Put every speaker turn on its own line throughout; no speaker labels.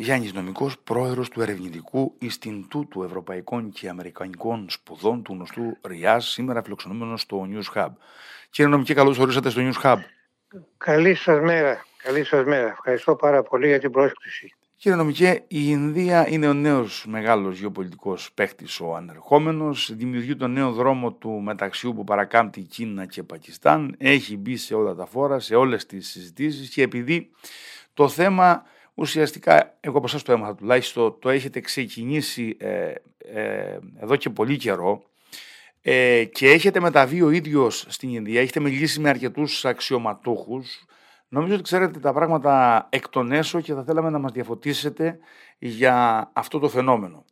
Γιάννης Νομικός, πρόεδρος του Ερευνητικού Ινστιτούτου Ευρωπαϊκών και Αμερικανικών Σπουδών του γνωστού ΡΙΑΣ, σήμερα φιλοξενούμενος στο News Hub. Κύριε Νομική, καλώς ορίσατε στο News Hub.
Καλή σας μέρα. Καλή σας μέρα. Ευχαριστώ πάρα πολύ για την πρόσκληση.
Κύριε Νομικέ, η Ινδία είναι ο νέος μεγάλος γεωπολιτικός παίχτης ο ανερχόμενος, δημιουργεί τον νέο δρόμο του μεταξιού που παρακάμπτει Κίνα και Πακιστάν, έχει μπει σε όλα τα φόρα, σε όλες τις συζητήσεις και επειδή το θέμα ουσιαστικά, εγώ από εσάς το έμαθα τουλάχιστον, το έχετε ξεκινήσει ε, ε, εδώ και πολύ καιρό ε, και έχετε μεταβεί ο ίδιος στην Ινδία, έχετε μιλήσει με αρκετούς αξιωματούχους, Νομίζω ότι ξέρετε τα πράγματα εκ των έσω και θα θέλαμε να μας διαφωτίσετε για αυτό το φαινόμενο.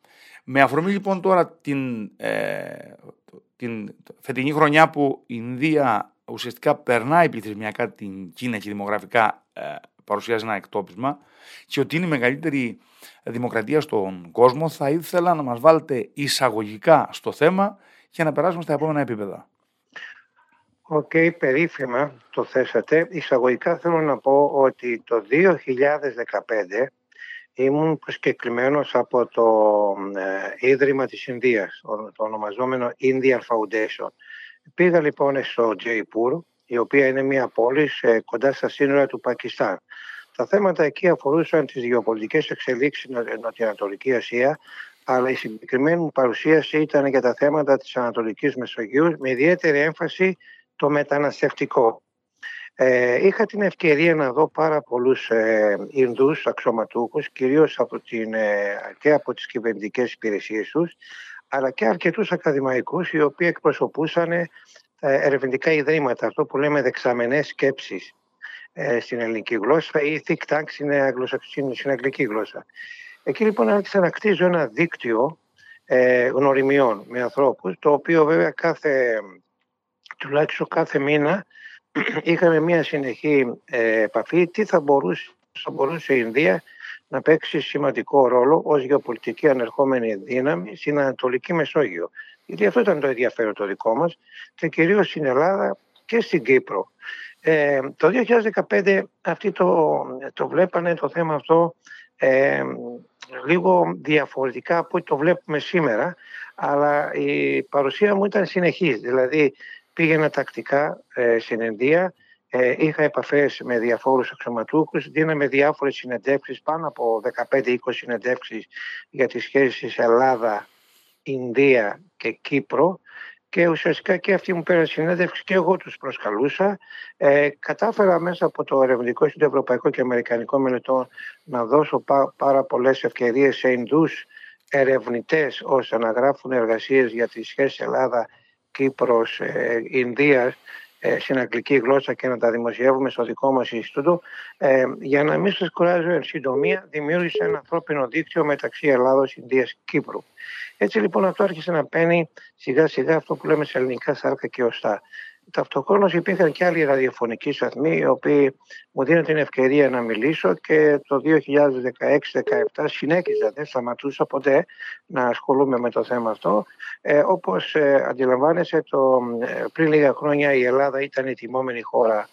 Με αφορμή λοιπόν τώρα την, ε, την φετινή χρονιά που η Ινδία ουσιαστικά περνάει πληθυσμιακά την Κίνα και δημογραφικά ε, παρουσιάζει ένα εκτόπισμα και ότι είναι η μεγαλύτερη δημοκρατία στον κόσμο, θα ήθελα να μας βάλετε εισαγωγικά στο θέμα και να περάσουμε στα επόμενα επίπεδα.
OK, okay, περίφημα το θέσατε. Εισαγωγικά θέλω να πω ότι το 2015 ήμουν προσκεκλημένος από το ε, Ίδρυμα της Ινδίας, το ονομαζόμενο Indian Foundation. Πήγα λοιπόν στο Τζαϊπούρ, η οποία είναι μια πόλη ε, κοντά στα σύνορα του Πακιστάν. Τα θέματα εκεί αφορούσαν τις γεωπολιτικές εξελίξεις στην Νοτιοανατολική Ασία, αλλά η συγκεκριμένη μου παρουσίαση ήταν για τα θέματα της Ανατολικής Μεσογείου με ιδιαίτερη έμφαση το μεταναστευτικό. Ε, είχα την ευκαιρία να δω πάρα πολλούς ε, Ινδούς αξιωματούχους, κυρίως από την, ε, και από τις κυβερνητικές υπηρεσίες τους, αλλά και αρκετούς ακαδημαϊκούς οι οποίοι εκπροσωπούσαν ε, ερευνητικά ιδρύματα, αυτό που λέμε δεξαμενές σκέψεις ε, στην ελληνική γλώσσα ή think tank στην, στην αγγλική γλώσσα. Εκεί λοιπόν άρχισα να κτίζω ένα δίκτυο ε, γνωριμιών με ανθρώπους, το οποίο βέβαια κάθε τουλάχιστον κάθε μήνα είχαμε μια συνεχή ε, επαφή τι θα μπορούσε, θα μπορούσε η Ινδία να παίξει σημαντικό ρόλο ως γεωπολιτική ανερχόμενη δύναμη στην Ανατολική Μεσόγειο. Γιατί αυτό ήταν το ενδιαφέρον το δικό μας και κυρίως στην Ελλάδα και στην Κύπρο. Ε, το 2015 αυτοί το, το βλέπανε το θέμα αυτό ε, λίγο διαφορετικά από ό,τι το βλέπουμε σήμερα αλλά η παρουσία μου ήταν συνεχής. Δηλαδή πήγαινα τακτικά ε, στην Ινδία, ε, είχα επαφές με διαφόρους αξιωματούχους, δίναμε διάφορες συνεντεύξεις, πάνω από 15-20 συνεντεύξεις για τις σχέσεις Ελλάδα, Ινδία και Κύπρο και ουσιαστικά και αυτοί μου πέραν συνέντευξη και εγώ τους προσκαλούσα. Ε, κατάφερα μέσα από το Ερευνητικό Ινστιτούτο Ευρωπαϊκό και Αμερικανικό Μελετών να δώσω πά, πάρα πολλές ευκαιρίες σε Ινδούς ερευνητές ώστε να γράφουν εργασίες για τη σχέση Ελλάδα Κύπρος, ε, Ινδίας ε, στην αγγλική γλώσσα και να τα δημοσιεύουμε στο δικό μας Ινστιτούτο. Ε, για να μην σας κουράζω εν συντομία, δημιούργησε ένα ανθρώπινο δίκτυο μεταξύ Ελλάδος, Ινδίας και Κύπρου. Έτσι λοιπόν αυτό άρχισε να παίρνει σιγά σιγά αυτό που λέμε σε ελληνικά σάρκα και οστά. Ταυτοχρόνως υπήρχαν και άλλοι ραδιοφωνικοί σταθμοί οι οποίοι μου δίνουν την ευκαιρία να μιλήσω και το 2016-2017 συνέχιζα, δεν σταματούσα ποτέ να ασχολούμαι με το θέμα αυτό. Ε, όπως ε, αντιλαμβάνεσαι, το, ε, πριν λίγα χρόνια η Ελλάδα ήταν η τιμόμενη χώρα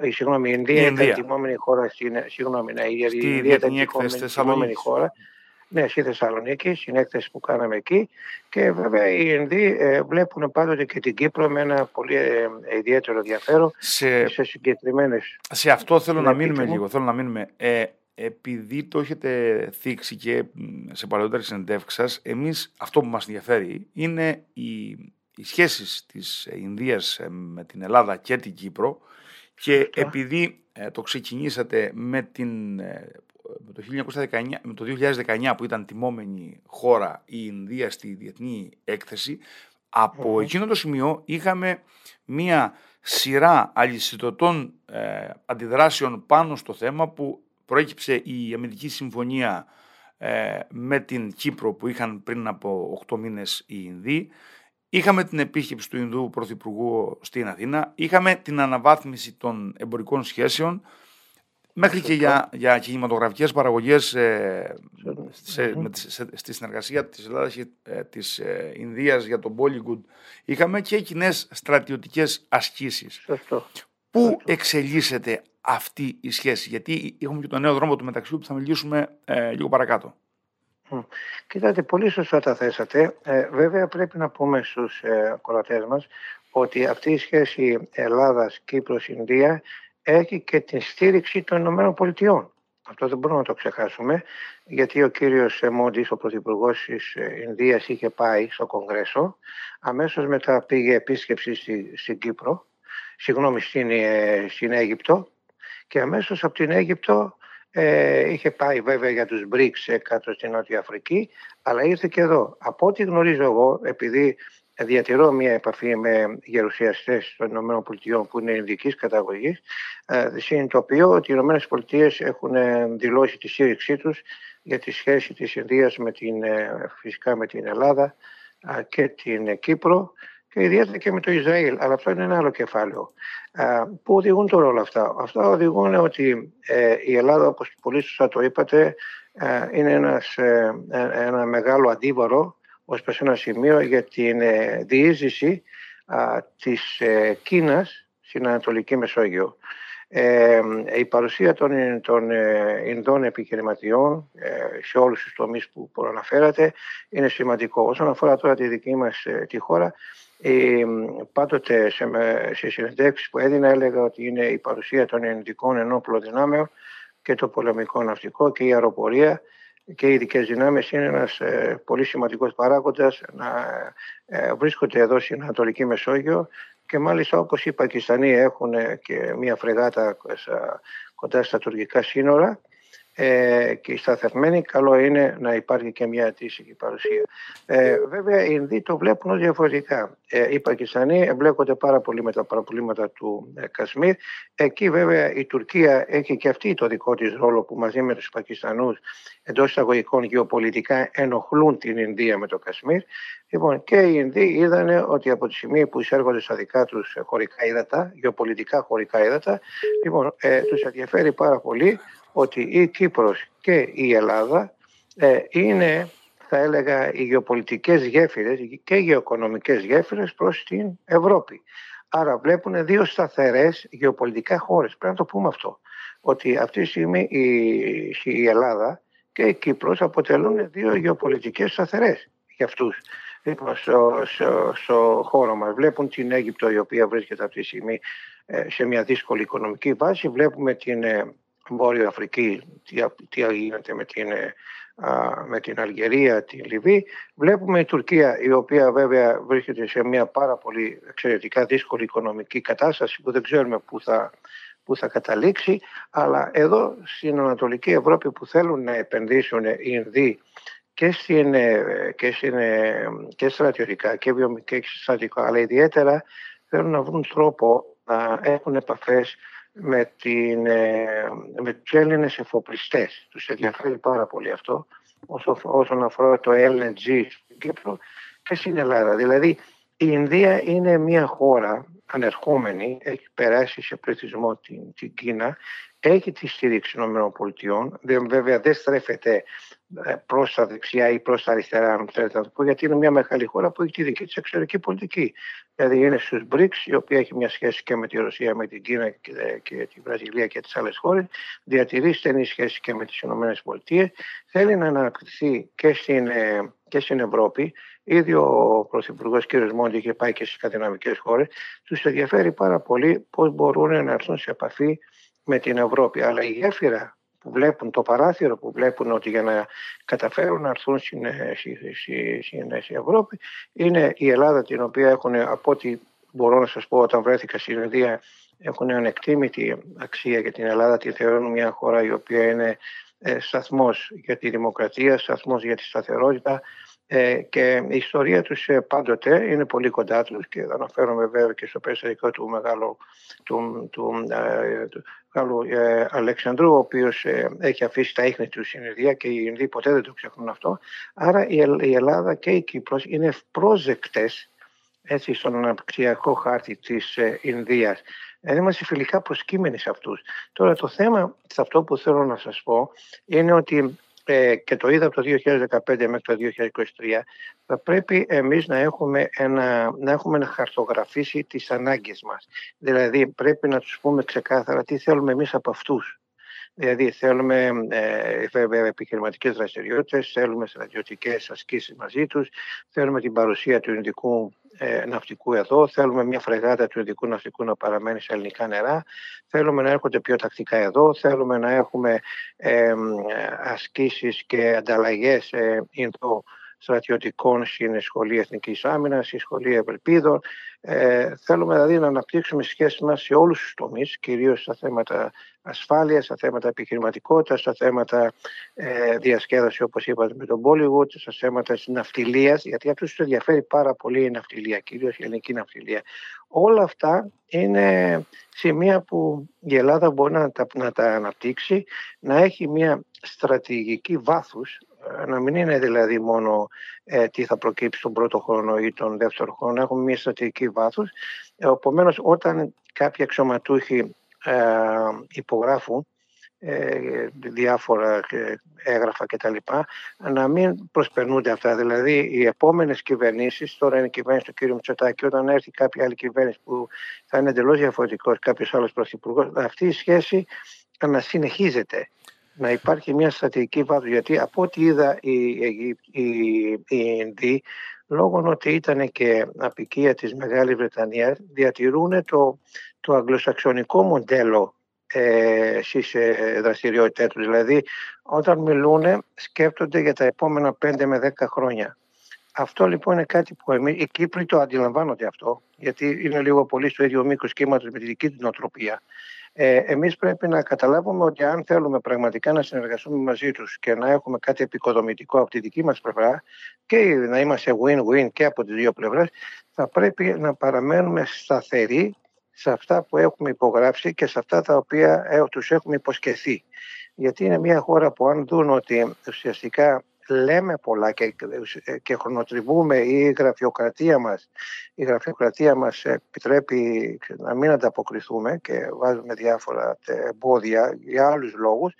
η, συγγνώμη, η Ινδία, ήταν η τιμόμενη χώρα στην, συγγνώμη, ναι, η Ινδία ήταν η τιμόμενη χώρα ναι, στη Θεσσαλονίκη, στην έκθεση που κάναμε εκεί. Και βέβαια οι Ινδοί ε, βλέπουν πάντοτε και την Κύπρο με ένα πολύ ε, ιδιαίτερο ενδιαφέρον σε, σε συγκεκριμένες.
Σε αυτό θέλω να μείνουμε λίγο. Θέλω να μείνουμε. Ε, επειδή το έχετε θίξει και σε παλαιότερε συνεντεύξει σας, εμείς αυτό που μας ενδιαφέρει είναι οι, οι σχέσεις της Ινδίας ε, με την Ελλάδα και την Κύπρο. Και επειδή ε, το ξεκινήσατε με την με το, 1919, με το 2019 που ήταν τιμόμενη χώρα η Ινδία στη διεθνή έκθεση, από εκείνο το σημείο είχαμε μία σειρά αλυσιδωτών ε, αντιδράσεων πάνω στο θέμα που προέκυψε η Αμερική Συμφωνία ε, με την Κύπρο που είχαν πριν από 8 μήνες οι Ινδοί. Είχαμε την επίσκεψη του Ινδού Πρωθυπουργού στην Αθήνα. Είχαμε την αναβάθμιση των εμπορικών σχέσεων Μέχρι και για, για κινηματογραφικές παραγωγές ε, στη συνεργασία της Ελλάδας και ε, της ε, Ινδίας για τον Bollywood είχαμε και κοινές στρατιωτικές ασκήσεις. Πού εξελίσσεται αυτή η σχέση; Γιατί έχουμε και το νέο δρόμο του μεταξύ που θα μιλήσουμε ε, λίγο παρακάτω.
Κοιτάτε, πολύ σωστά τα θέσατε. Ε, βέβαια πρέπει να πούμε στους ε, μας ότι αυτή η σχέση Ελλάδας-Κύπρος-Ινδία έχει και την στήριξη των Ηνωμένων Πολιτειών. Αυτό δεν μπορούμε να το ξεχάσουμε, γιατί ο κύριος Μόντις, ο Πρωθυπουργός της ε, Ινδίας, είχε πάει στο Κογκρέσο. Αμέσως μετά πήγε επίσκεψη στη, στην Κύπρο, συγγνώμη, στην, ε, στην Αίγυπτο και αμέσως από την Αίγυπτο ε, είχε πάει βέβαια για τους BRICS κάτω στην Νότια Αφρική, αλλά ήρθε και εδώ. Από ό,τι γνωρίζω εγώ, επειδή διατηρώ μια επαφή με γερουσιαστές των ΗΠΑ που είναι ειδικής καταγωγής, ε, συνειδητοποιώ ότι οι ΗΠΑ έχουν ε, δηλώσει τη στήριξή τους για τη σχέση της Ινδίας με την, ε, φυσικά με την Ελλάδα και την Κύπρο και ιδιαίτερα και με το Ισραήλ. Αλλά αυτό είναι ένα άλλο κεφάλαιο. Πού οδηγούν τώρα όλα αυτά; Αυτά οδηγούν ότι η Ελλάδα, όπως πολύ σωστά το είπατε, είναι ένας, ένα μεγάλο αντίβαρο ως προς ένα σημείο για την ε, διείσδυση της ε, Κίνας στην Ανατολική Μεσόγειο. Ε, η παρουσία των, των ε, Ινδών επιχειρηματιών ε, σε όλους τους τομείς που προαναφέρατε είναι σημαντικό. Όσον αφορά τώρα τη δική μας τη χώρα, ε, πάντοτε σε, σε συνεντεύξεις που έδινα έλεγα ότι είναι η παρουσία των ενδικών ενόπλων δυνάμεων και το πολεμικό ναυτικό και η αεροπορία και οι ειδικές δυνάμεις είναι ένας ε, πολύ σημαντικός παράγοντας να ε, βρίσκονται εδώ στην Ανατολική Μεσόγειο και μάλιστα όπως οι Πακιστανοί έχουν και μια φρεγάτα κοντά στα τουρκικά σύνορα ε, και σταθερμένη, καλό είναι να υπάρχει και μια αντίστοιχη παρουσία. Ε, βέβαια, οι Ινδοί το βλέπουν ως διαφορετικά. Ε, οι Πακιστανοί εμπλέκονται πάρα πολύ με τα παραπολίματα του ε, Κασμίρ. Εκεί, βέβαια, η Τουρκία έχει και αυτή το δικό της ρόλο που μαζί με τους Πακιστανούς εντός εισαγωγικών γεωπολιτικά ενοχλούν την Ινδία με το Κασμίρ. Λοιπόν, και οι Ινδοί είδαν ότι από τη στιγμή που εισέρχονται στα δικά τους χωρικά ύδατα, γεωπολιτικά χωρικά ύδατα, λοιπόν, ε, τους ενδιαφέρει πάρα πολύ ότι η Κύπρος και η Ελλάδα ε, είναι θα έλεγα οι γεωπολιτικές γέφυρες και οι γεωοικονομικές γέφυρες προς την Ευρώπη. Άρα βλέπουν δύο σταθερές γεωπολιτικά χώρες. Πρέπει να το πούμε αυτό. Ότι αυτή τη στιγμή η, η Ελλάδα και η Κύπρος αποτελούν δύο γεωπολιτικές σταθερές για αυτούς. Λοιπόν, στο, στο, στο, χώρο μας βλέπουν την Αίγυπτο η οποία βρίσκεται αυτή τη στιγμή ε, σε μια δύσκολη οικονομική βάση. Βλέπουμε την ε, Βόρειο Αφρική, τι, τι γίνεται με την, ε, με την Αλγερία, την Λιβύη. Βλέπουμε η Τουρκία, η οποία βέβαια βρίσκεται σε μια πάρα πολύ εξαιρετικά δύσκολη οικονομική κατάσταση που δεν ξέρουμε πού θα, που θα καταλήξει. Αλλά εδώ στην Ανατολική Ευρώπη που θέλουν να επενδύσουν οι Ινδοί και, στην, ε, και, στην, ε, και στρατιωτικά και, και στρατιωτικά, αλλά ιδιαίτερα θέλουν να βρουν τρόπο να έχουν επαφές με, την, ε, με τους Έλληνες εφοπλιστές. Τους ενδιαφέρει πάρα πολύ αυτό όσον αφορά το LNG στην Κύπρο και στην Ελλάδα. Δηλαδή η Ινδία είναι μια χώρα ανερχόμενη, έχει περάσει σε πληθυσμό την, την Κίνα, έχει τη στήριξη των ΗΠΑ, βέβαια δεν στρέφεται ε, προς τα δεξιά ή προς τα αριστερά, αν θέλετε να το πω, γιατί είναι μια μεγάλη χώρα που έχει τη δική της εξωτερική πολιτική. Δηλαδή είναι στους BRICS, η οποία έχει μια σχέση και με τη Ρωσία, με την Κίνα και, και τη Βραζιλία και τις άλλες χώρες. Διατηρεί στενή σχέση και με τις ΗΠΑ. Θέλει να αναπτυχθεί και στην, ε, και στην Ευρώπη. Ήδη ο Πρωθυπουργός κ. Μόντι είχε πάει και στις σκανδιναβικές χώρες. Τους ενδιαφέρει πάρα πολύ πώς μπορούν να έρθουν σε επαφή με την Ευρώπη. Αλλά η γέφυρα που βλέπουν το παράθυρο, που βλέπουν ότι για να καταφέρουν να έρθουν στην, ε, στην, Ευρώπη είναι η Ελλάδα την οποία έχουν από ό,τι μπορώ να σας πω όταν βρέθηκα στην Ινδία έχουν ανεκτήμητη αξία για την Ελλάδα τη θεωρούν μια χώρα η οποία είναι ε, σταθμός για τη δημοκρατία, σταθμός για τη σταθερότητα ε, και η ιστορία τους πάντοτε είναι πολύ κοντά τους και αναφέρομαι βέβαια και στο περιστατικό του μεγάλου του, του, του, Καλού ε, Αλεξανδρού, ο οποίος ε, έχει αφήσει τα ίχνη του στην Ινδία και οι Ινδοί ποτέ δεν το ξεχνούν αυτό. Άρα η, η Ελλάδα και η Κύπρος είναι ευπρόζεκτε έτσι στον αναπτυξιακό χάρτη της ε, Ινδίας. Δηλαδή είμαστε φιλικά προσκύμενοι σε αυτούς. Τώρα το θέμα σε αυτό που θέλω να σας πω είναι ότι ε, και το είδα από το 2015 μέχρι το 2023, θα πρέπει εμείς να έχουμε, ένα, να έχουμε να χαρτογραφήσει τις ανάγκες μας. Δηλαδή πρέπει να τους πούμε ξεκάθαρα τι θέλουμε εμείς από αυτούς. Δηλαδή θέλουμε ε, επιχειρηματικές δραστηριότητες, θέλουμε στρατιωτικές ασκήσεις μαζί τους, θέλουμε την παρουσία του ειδικού ε, ναυτικού εδώ, θέλουμε μια φρεγάτα του ειδικού ναυτικού να παραμένει σε ελληνικά νερά, θέλουμε να έρχονται πιο τακτικά εδώ, θέλουμε να έχουμε ε, ασκήσεις και ανταλλαγές ε, στρατιωτικών στην Σχολή Εθνικής Άμυνας, στη Σχολή Ευελπίδων. Ε, θέλουμε δηλαδή να αναπτύξουμε σχέσεις μας σε όλους τους τομείς, κυρίως στα θέματα ασφάλειας, στα θέματα επιχειρηματικότητας, στα θέματα ε, διασκέδαση όπως είπατε με τον Bollywood, στα θέματα της ναυτιλίας, γιατί αυτούς τους ενδιαφέρει πάρα πολύ η ναυτιλία, κυρίως η ελληνική ναυτιλία. Όλα αυτά είναι σημεία που η Ελλάδα μπορεί να τα, να τα αναπτύξει, να έχει μια στρατηγική βάθους να μην είναι δηλαδή μόνο ε, τι θα προκύψει τον πρώτο χρόνο ή τον δεύτερο χρόνο, έχουμε μια στρατηγική βάθος. Επομένως, όταν κάποιοι αξιωματούχοι ε, υπογράφουν ε, διάφορα έγγραφα κτλ. να μην προσπερνούνται αυτά. Δηλαδή οι επόμενες κυβερνήσεις, τώρα είναι η κυβέρνηση του κ. Μητσοτάκη, όταν έρθει κάποια άλλη κυβέρνηση που θα είναι εντελώς διαφορετικός κάποιος άλλος πρωθυπουργός, αυτή η σχέση να συνεχίζεται να υπάρχει μια στρατηγική βάθος γιατί από ό,τι είδα οι, οι, οι, λόγω ότι ήταν και απικία της Μεγάλης Βρετανίας διατηρούν το, το αγγλοσαξονικό μοντέλο ε, στις ε, δραστηριότητες τους. Δηλαδή όταν μιλούν σκέφτονται για τα επόμενα 5 με 10 χρόνια. Αυτό λοιπόν είναι κάτι που εμείς, οι Κύπροι το αντιλαμβάνονται αυτό, γιατί είναι λίγο πολύ στο ίδιο μήκος κύματος με τη δική τους νοοτροπία. Ε, εμείς πρέπει να καταλάβουμε ότι αν θέλουμε πραγματικά να συνεργαστούμε μαζί τους και να έχουμε κάτι επικοδομητικό από τη δική μας πλευρά και να είμαστε win-win και από τις δύο πλευρές, θα πρέπει να παραμένουμε σταθεροί σε αυτά που έχουμε υπογράψει και σε αυτά τα οποία ε, τους έχουμε υποσχεθεί. Γιατί είναι μια χώρα που αν δουν ότι ουσιαστικά λέμε πολλά και, και χρονοτριβούμε ή η γραφειοκρατία μας, η γραφειοκρατία μας επιτρέπει να μην ανταποκριθούμε και βάζουμε διάφορα εμπόδια για άλλους λόγους,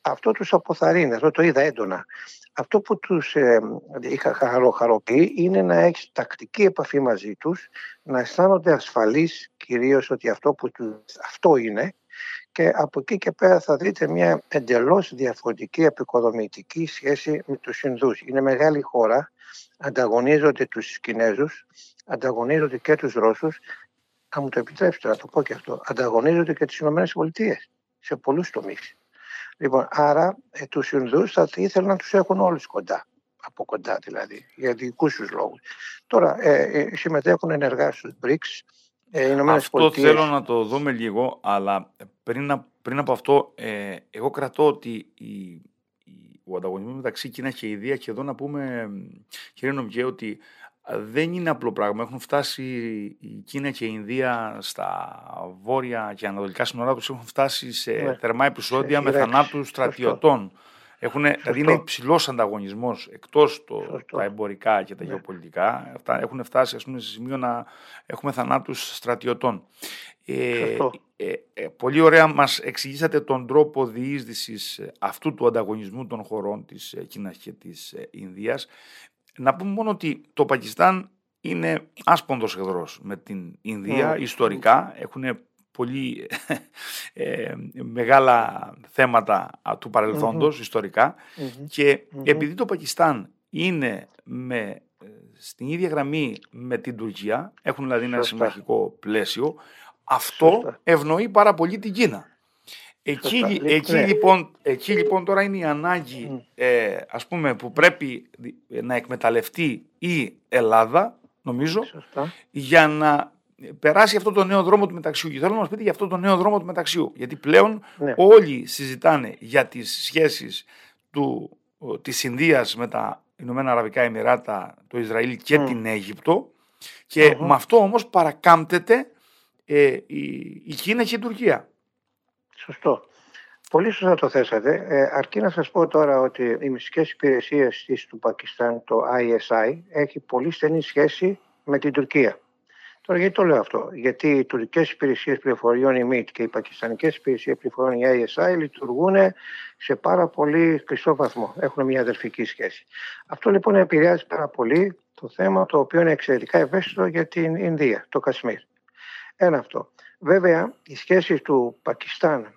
αυτό τους αποθαρρύνει, αυτό το είδα έντονα. Αυτό που τους ε, είχα χαροποιεί είναι να έχεις τακτική επαφή μαζί τους, να αισθάνονται ασφαλείς κυρίως ότι αυτό που τους, αυτό είναι και από εκεί και πέρα θα δείτε μια εντελώς διαφορετική επικοδομητική σχέση με τους Ινδούς. Είναι μεγάλη χώρα, ανταγωνίζονται τους Κινέζους, ανταγωνίζονται και τους Ρώσους, αν μου το επιτρέψετε να το πω και αυτό, ανταγωνίζονται και τις Ηνωμένες Πολιτείες σε πολλούς τομείς. Λοιπόν, άρα ε, τους Ινδούς θα ήθελαν να τους έχουν όλους κοντά από κοντά δηλαδή, για δικούς τους λόγους. Τώρα, ε, ε συμμετέχουν ενεργά στους BRICS,
ε, αυτό θέλω να το δούμε λίγο, αλλά πριν, πριν από αυτό, ε, εγώ κρατώ ότι η, η, ο ανταγωνισμός μεταξύ Κίνα και Ινδία, και εδώ να πούμε, κύριε Νομικέ, ότι δεν είναι απλό πράγμα. Έχουν φτάσει η Κίνα και η Ινδία στα βόρεια και ανατολικά σύνορά τους, έχουν φτάσει σε ναι. θερμά επεισόδια με θανάτους στρατιωτών. Έχουν, δηλαδή είναι υψηλός ανταγωνισμός εκτός τα εμπορικά και τα ναι. γεωπολιτικά. Αυτά έχουν φτάσει ας πούμε, σε σημείο να έχουμε θανάτους στρατιωτών. Ε, ε, ε, πολύ ωραία μας εξηγήσατε τον τρόπο διείσδυσης αυτού του ανταγωνισμού των χωρών της Κίνας και της Ινδίας. Να πούμε μόνο ότι το Πακιστάν είναι άσπονδος εχθρός με την Ινδία ναι. ιστορικά. Έχουν πολύ ε, μεγάλα θέματα του παρελθοντος ιστορικα και επειδή το Πακιστάν είναι με, ε, στην ίδια γραμμή με την Τουρκία, έχουν δηλαδή ένα συμμαχικό πλαίσιο, αυτό ευνοεί πάρα πολύ την Κίνα. Εκεί, εκεί, ναι. λοιπόν, εκεί λοιπόν τώρα είναι η ανάγκη ε, ας πούμε που πρέπει να εκμεταλλευτεί η Ελλάδα νομίζω για να περάσει αυτό το νέο δρόμο του μεταξιού. Και θέλω να μας πείτε για αυτό το νέο δρόμο του μεταξιού. Γιατί πλέον ναι. όλοι συζητάνε για τις σχέσεις της Ινδίας με τα Ηνωμένα Αραβικά Εμμυράτα, το Ισραήλ και την Αίγυπτο. Και με αυτό όμως παρακάμπτεται ε, η, η Κίνα και η Τουρκία.
Σωστό. Πολύ σωστά το θέσατε. Ε, αρκεί να σας πω τώρα ότι οι μυστικές υπηρεσίες του Πακιστάν, το ISI, έχει πολύ στενή σχέση με την Τουρκία. Τώρα γιατί το λέω αυτό; Γιατί οι τουρκικές υπηρεσίες πληροφοριών, η MIT και οι πακιστανικές υπηρεσίες πληροφοριών, η ISI, λειτουργούν σε πάρα πολύ κλειστό βαθμό. Έχουν μια αδερφική σχέση. Αυτό λοιπόν επηρεάζει πάρα πολύ το θέμα το οποίο είναι εξαιρετικά ευαίσθητο για την Ινδία, το Κασμίρ. Ένα αυτό. Βέβαια, οι σχέσεις του Πακιστάν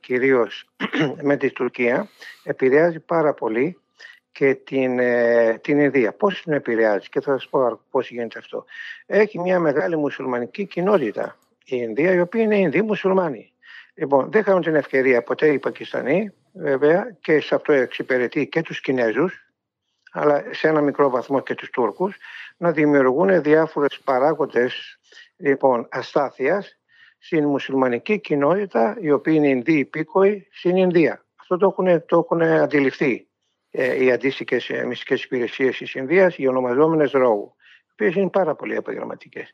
κυρίως με τη Τουρκία επηρεάζει πάρα πολύ και την, ε, την Ινδία. Πώς την επηρεάζει και θα σας πω πώς γίνεται αυτό. Έχει μια μεγάλη μουσουλμανική κοινότητα η Ινδία, η οποία είναι Ινδοί μουσουλμάνοι. Λοιπόν, δεν είχαν την ευκαιρία ποτέ οι Πακιστανοί, βέβαια, και σε αυτό εξυπηρετεί και τους Κινέζους, αλλά σε ένα μικρό βαθμό και τους Τούρκους, να δημιουργούν διάφορες παράγοντες λοιπόν, αστάθειας στην μουσουλμανική κοινότητα, η οποία είναι Ινδοί υπήκοοι στην Ινδία. Αυτό το έχουν, το έχουν αντιληφθεί ε, οι αντίστοιχες μυστικές υπηρεσίες της Ινδίας, οι ονομαζόμενες ΡΟΟΥ, οι οποίες είναι πάρα πολύ επαγγελματικέ.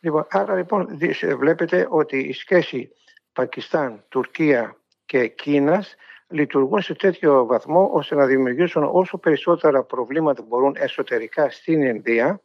Λοιπόν, άρα λοιπόν βλέπετε ότι η σχέση Πακιστάν, Τουρκία και Κίνας λειτουργούν σε τέτοιο βαθμό ώστε να δημιουργήσουν όσο περισσότερα προβλήματα μπορούν εσωτερικά στην Ινδία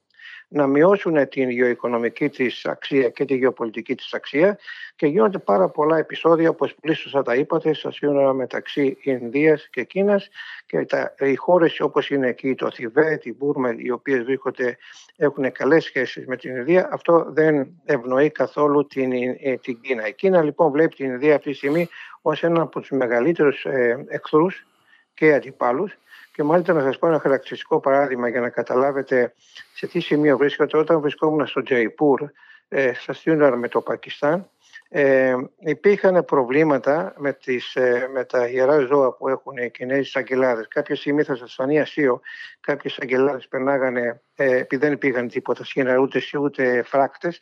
να μειώσουν την γεωοικονομική της αξία και τη γεωπολιτική της αξία και γίνονται πάρα πολλά επεισόδια, όπως πολύ σωστά τα είπατε, στα σύνορα μεταξύ Ινδίας και Κίνας και τα, οι χώρες όπως είναι εκεί το Θιβέτ, η Μπούρμε, οι οποίες βρίσκονται, έχουν καλές σχέσεις με την Ινδία, αυτό δεν ευνοεί καθόλου την, ε, την Κίνα. Η Κίνα λοιπόν βλέπει την Ινδία αυτή τη στιγμή ως ένα από τους μεγαλύτερους ε, εχθρούς και αντιπάλους και μάλιστα να σας πω ένα χαρακτηριστικό παράδειγμα για να καταλάβετε σε τι σημείο βρίσκεται. Όταν βρισκόμουν στο Τζαϊπούρ, ε, στα σύνορα με το Πακιστάν, ε, υπήρχαν προβλήματα με, τις, ε, με τα ιερά ζώα που έχουν οι Κινέζοι αγγελάδε. Κάποια στιγμή θα σας φανεί αστείο, κάποιε αγγελάδε περνάγανε, ε, επειδή δεν υπήρχαν τίποτα σύνορα, ούτε, ούτε φράκτες,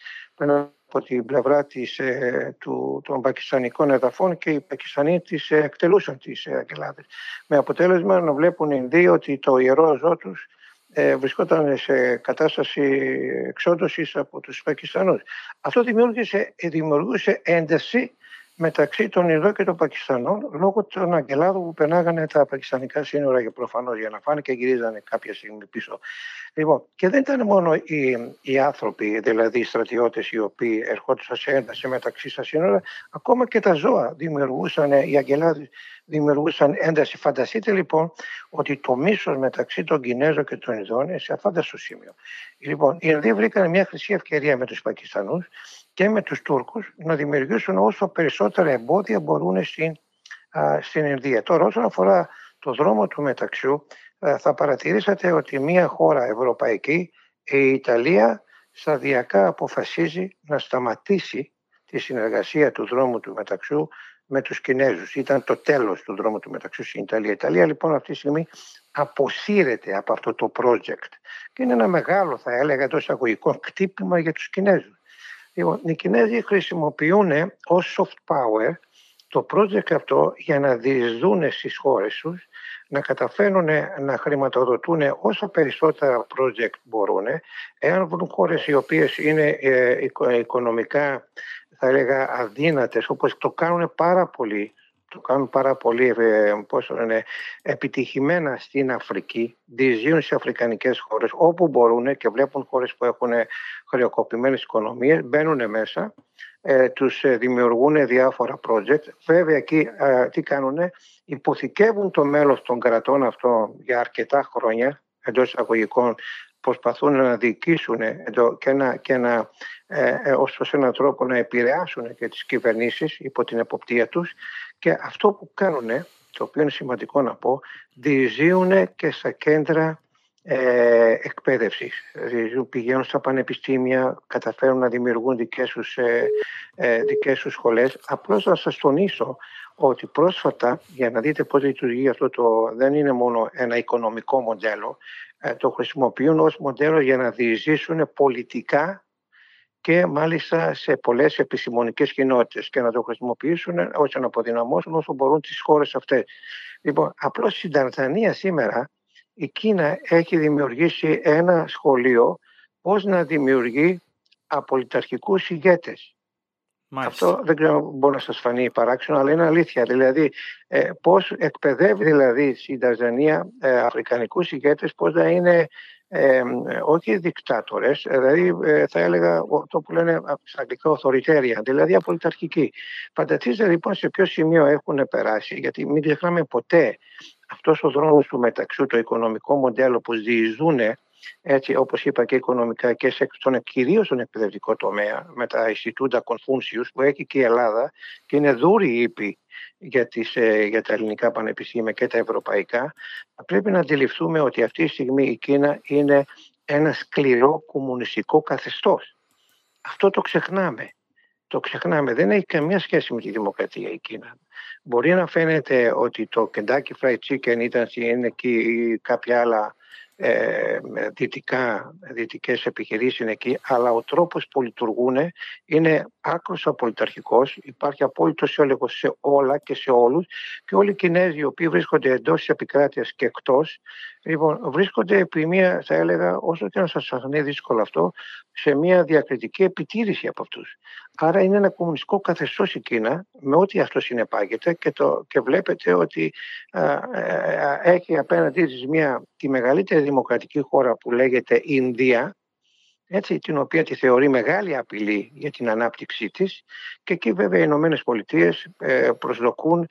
από την πλευρά της, ε, του, των πακιστανικών εδαφών και οι Πακιστανοί τις ε, εκτελούσαν τις ε, αγελάδες. Με αποτέλεσμα να βλέπουν οι Ινδοί ότι το ιερό ζώο τους ε, βρισκόταν σε κατάσταση εξόντωσης από τους Πακιστανούς. Αυτό δημιούργησε, δημιουργούσε ένταση μεταξύ των Ινδών και των Πακιστανών λόγω των αγγελάδων που περνάγανε τα πακιστανικά σύνορα για προφανώς για να φάνε και γυρίζανε κάποια στιγμή πίσω. Λοιπόν, και δεν ήταν μόνο οι, οι άνθρωποι, δηλαδή οι στρατιώτες οι οποίοι ερχόντουσαν σε ένταση μεταξύ στα σύνορα, ακόμα και τα ζώα δημιουργούσαν, οι αγγελάδες δημιουργούσαν ένταση. Φανταστείτε λοιπόν ότι το μίσος μεταξύ των Κινέζων και των Ινδών είναι σε αφάνταστο σημείο. Λοιπόν, οι Ινδοί βρήκαν μια χρυσή ευκαιρία με τους Πακιστανούς και με τους Τούρκους να δημιουργήσουν όσο περισσότερα εμπόδια μπορούν στην, α, στην Ινδία. Τώρα όσον αφορά το δρόμο του μεταξιού θα παρατηρήσατε ότι μια χώρα ευρωπαϊκή, η Ιταλία, σταδιακά αποφασίζει να σταματήσει τη συνεργασία του δρόμου του μεταξιού με τους Κινέζους. Ήταν το τέλος του δρόμου του μεταξύ στην Ιταλία. Η Ιταλία λοιπόν αυτή τη στιγμή αποσύρεται από αυτό το project και είναι ένα μεγάλο θα έλεγα το εισαγωγικό κτύπημα για τους Κινέζους. Λοιπόν, οι Κινέζοι χρησιμοποιούν ως soft power το project αυτό για να διεισδούν στις χώρες τους, να καταφέρουν να χρηματοδοτούν όσο περισσότερα project μπορούν, εάν βρουν χώρες οι οποίες είναι ε, οικονομικά θα έλεγα αδύνατες, όπως το κάνουν πάρα πολύ το κάνουν πάρα πολύ ε, είναι, επιτυχημένα στην Αφρική, διεισδύουν σε αφρικανικές χώρες όπου μπορούν και βλέπουν χώρες που έχουν χρεοκοπημένες οικονομίες, μπαίνουν μέσα, ε, τους ε, δημιουργούν διάφορα project. Βέβαια εκεί ε, τι κάνουν, υποθηκεύουν το μέλος των κρατών αυτών για αρκετά χρόνια, εντός εισαγωγικών προσπαθούν να διοικήσουν και να, και να ε, ε, ως έναν τρόπο να επηρεάσουν και τις κυβερνήσεις υπό την εποπτεία τους και αυτό που κάνουν, το οποίο είναι σημαντικό να πω, διεισδύουν και στα κέντρα ε, εκπαίδευσης. Δηλαδή πηγαίνουν στα πανεπιστήμια, καταφέρουν να δημιουργούν δικές τους, ε, ε, δικές τους σχολές. Απλώς να σας τονίσω ότι πρόσφατα, για να δείτε πώς λειτουργεί αυτό το, δεν είναι μόνο ένα οικονομικό μοντέλο, ε, το χρησιμοποιούν ως μοντέλο για να διεισδύσουν πολιτικά και μάλιστα σε πολλές επιστημονικές κοινότητες και να το χρησιμοποιήσουν ώστε να αποδυναμώσουν όσο μπορούν τις χώρες αυτές. Λοιπόν, απλώς στην Τανζανία σήμερα η Κίνα έχει δημιουργήσει ένα σχολείο πώς να δημιουργεί απολυταρχικούς ηγέτες. Αυτό δεν ξέρω μπορεί να σας φανεί παράξενο, αλλά είναι αλήθεια. Δηλαδή, ε, πώς εκπαιδεύει δηλαδή στην Τανζανία ε, αφρικανικούς ηγέτες, πώς να είναι ε, όχι δικτάτορες, δηλαδή ε, θα έλεγα το που λένε στα αγγλικά authoritaria, δηλαδή απολυταρχική. Φανταστείτε λοιπόν σε ποιο σημείο έχουν περάσει, γιατί μην ξεχνάμε ποτέ αυτός ο δρόμος του μεταξύ, το οικονομικό μοντέλο που διεισδούν έτσι όπως είπα και οικονομικά και σε, στον, κυρίως στον εκπαιδευτικό τομέα με τα Ινστιτούτα Κονφούνσιους που έχει και η Ελλάδα και είναι δούρη ύπη για, τις, ε, για τα ελληνικά πανεπιστήμια και τα ευρωπαϊκά πρέπει να αντιληφθούμε ότι αυτή τη στιγμή η Κίνα είναι ένα σκληρό κομμουνιστικό καθεστώς. Αυτό το ξεχνάμε. Το ξεχνάμε. Δεν έχει καμία σχέση με τη δημοκρατία η Κίνα. Μπορεί να φαίνεται ότι το Kentucky Fried Chicken ήταν είναι εκεί ή κάποια άλλα ε, δυτικά, δυτικές επιχειρήσεις είναι εκεί, αλλά ο τρόπος που λειτουργούν είναι άκρος απολυταρχικός, υπάρχει απόλυτος έλεγχος σε όλα και σε όλους και όλοι οι Κινέζοι οι οποίοι βρίσκονται εντός της επικράτειας και εκτός Λοιπόν, βρίσκονται επί μία, θα έλεγα, όσο και να σας φανεί δύσκολο αυτό, σε μία διακριτική επιτήρηση από αυτούς. Άρα είναι ένα κομμουνιστικό καθεστώς η Κίνα, με ό,τι αυτό συνεπάγεται και, το, και βλέπετε ότι α, έχει απέναντί της μία, τη μεγαλύτερη δημοκρατική χώρα που λέγεται Ινδία, έτσι, την οποία τη θεωρεί μεγάλη απειλή για την ανάπτυξή της. Και εκεί βέβαια οι Ηνωμένες Πολιτείες ε, προσδοκούν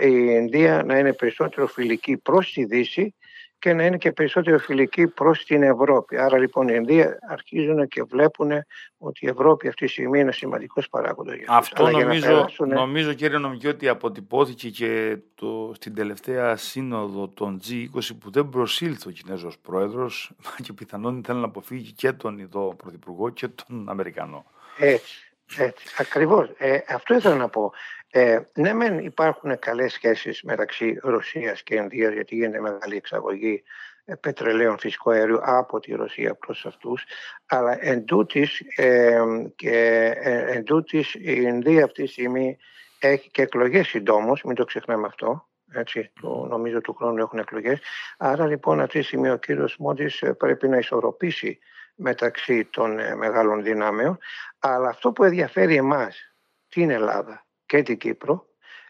η Ινδία να είναι περισσότερο φιλική προς τη Δύση και να είναι και περισσότερο φιλική προς την Ευρώπη. Άρα λοιπόν οι Ινδία αρχίζουν και βλέπουν ότι η Ευρώπη αυτή τη στιγμή είναι σημαντικός παράγοντας για
Αυτό νομίζω, περάσουν... νομίζω κύριε Νομική ότι αποτυπώθηκε και το, στην τελευταία σύνοδο των G20 που δεν προσήλθε ο Κινέζος Πρόεδρος και πιθανόν θέλει να αποφύγει και τον Ιδό Πρωθυπουργό και τον Αμερικανό.
Έτσι. Έτσι, ακριβώς. Ε, αυτό ήθελα να πω. Ε, ναι, μεν υπάρχουν καλές σχέσεις μεταξύ Ρωσίας και Ινδίας γιατί γίνεται μεγάλη εξαγωγή ε, πετρελαίων φυσικού αερίου από τη Ρωσία προς αυτούς αλλά εν τούτης, ε, και, ε, εν τούτης η Ινδία αυτή τη στιγμή έχει και εκλογές συντόμως, μην το ξεχνάμε αυτό έτσι, το, νομίζω του χρόνου έχουν εκλογές. Άρα λοιπόν αυτή τη στιγμή ο κύριος Μόντις ε, πρέπει να ισορροπήσει μεταξύ των μεγάλων δυνάμεων. Αλλά αυτό που ενδιαφέρει εμάς την Ελλάδα και την Κύπρο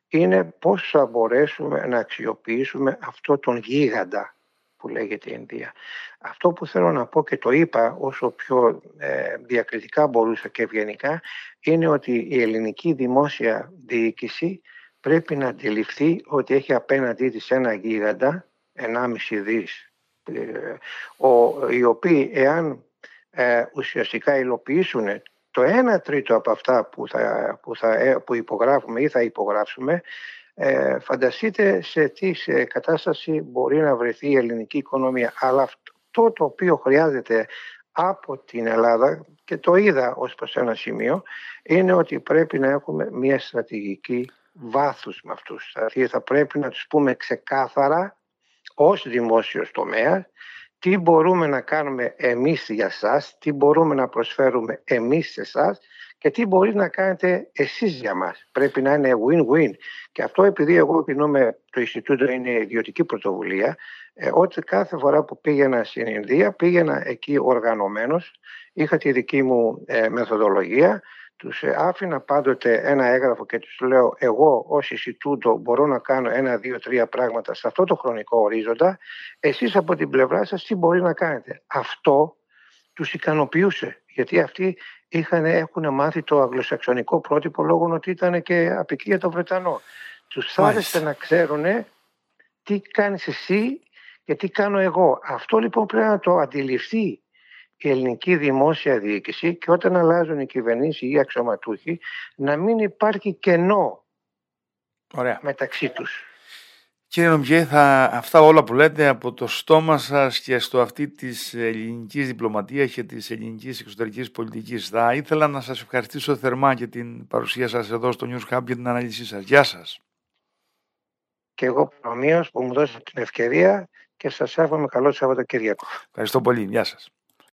είναι πώς θα μπορέσουμε να αξιοποιήσουμε αυτό τον γίγαντα που λέγεται Ινδία. Αυτό που θέλω να πω και το είπα όσο πιο ε, διακριτικά μπορούσα και ευγενικά είναι ότι η ελληνική δημόσια διοίκηση πρέπει να αντιληφθεί ότι έχει απέναντί της ένα γίγαντα, 1,5 δις, ε, ο, οι οποίοι εάν ε, ουσιαστικά υλοποιήσουν το 1 τρίτο από αυτά που, θα, που, θα, ε, που υπογράφουμε ή θα υπογράψουμε ε, φανταστείτε σε τι κατάσταση μπορεί να βρεθεί η ελληνική οικονομία. Αλλά αυτό το οποίο χρειάζεται από την Ελλάδα και το είδα ως προς ένα σημείο είναι ότι πρέπει να έχουμε μια στρατηγική βάθους με αυτούς. Δηλαδή θα πρέπει να τους πούμε ξεκάθαρα ως δημόσιος τομέας τι μπορούμε να κάνουμε εμείς για σας, τι μπορούμε να προσφέρουμε εμείς σε εσά και τι μπορεί να κάνετε εσείς για μας. Πρέπει να είναι win-win. Και αυτό επειδή εγώ κινούμαι, το Ινστιτούτο είναι ιδιωτική πρωτοβουλία, ε, ότι κάθε φορά που πήγαινα στην Ινδία πήγαινα εκεί οργανωμένος, είχα τη δική μου ε, μεθοδολογία, τους ε, άφηνα πάντοτε ένα έγγραφο και τους λέω εγώ ως Ινστιτούτο μπορώ να κάνω ένα, δύο, τρία πράγματα σε αυτό το χρονικό ορίζοντα εσείς από την πλευρά σας τι μπορεί να κάνετε. Αυτό τους ικανοποιούσε γιατί αυτοί είχαν, έχουν μάθει το αγγλοσαξονικό πρότυπο λόγω ότι ήταν και απική για το Βρετανό. Τους άρεσε να ξέρουν τι κάνεις εσύ και τι κάνω εγώ. Αυτό λοιπόν πρέπει να το αντιληφθεί η ελληνική δημόσια διοίκηση και όταν αλλάζουν οι κυβερνήσεις ή οι αξιωματούχοι να μην υπάρχει κενό Ωραία. μεταξύ τους.
Κύριε Νομπιέ, θα, αυτά όλα που λέτε από το στόμα σας και στο αυτή της ελληνικής διπλωματίας και της ελληνικής εξωτερικής πολιτικής. Θα ήθελα να σας ευχαριστήσω θερμά για την παρουσία σας εδώ στο News Hub για την ανάλυση σας. Γεια σας.
Και εγώ προμοίως που μου δώσατε την ευκαιρία και σας εύχομαι καλό Σαββατοκύριακο.
Ευχαριστώ πολύ. Γεια σας.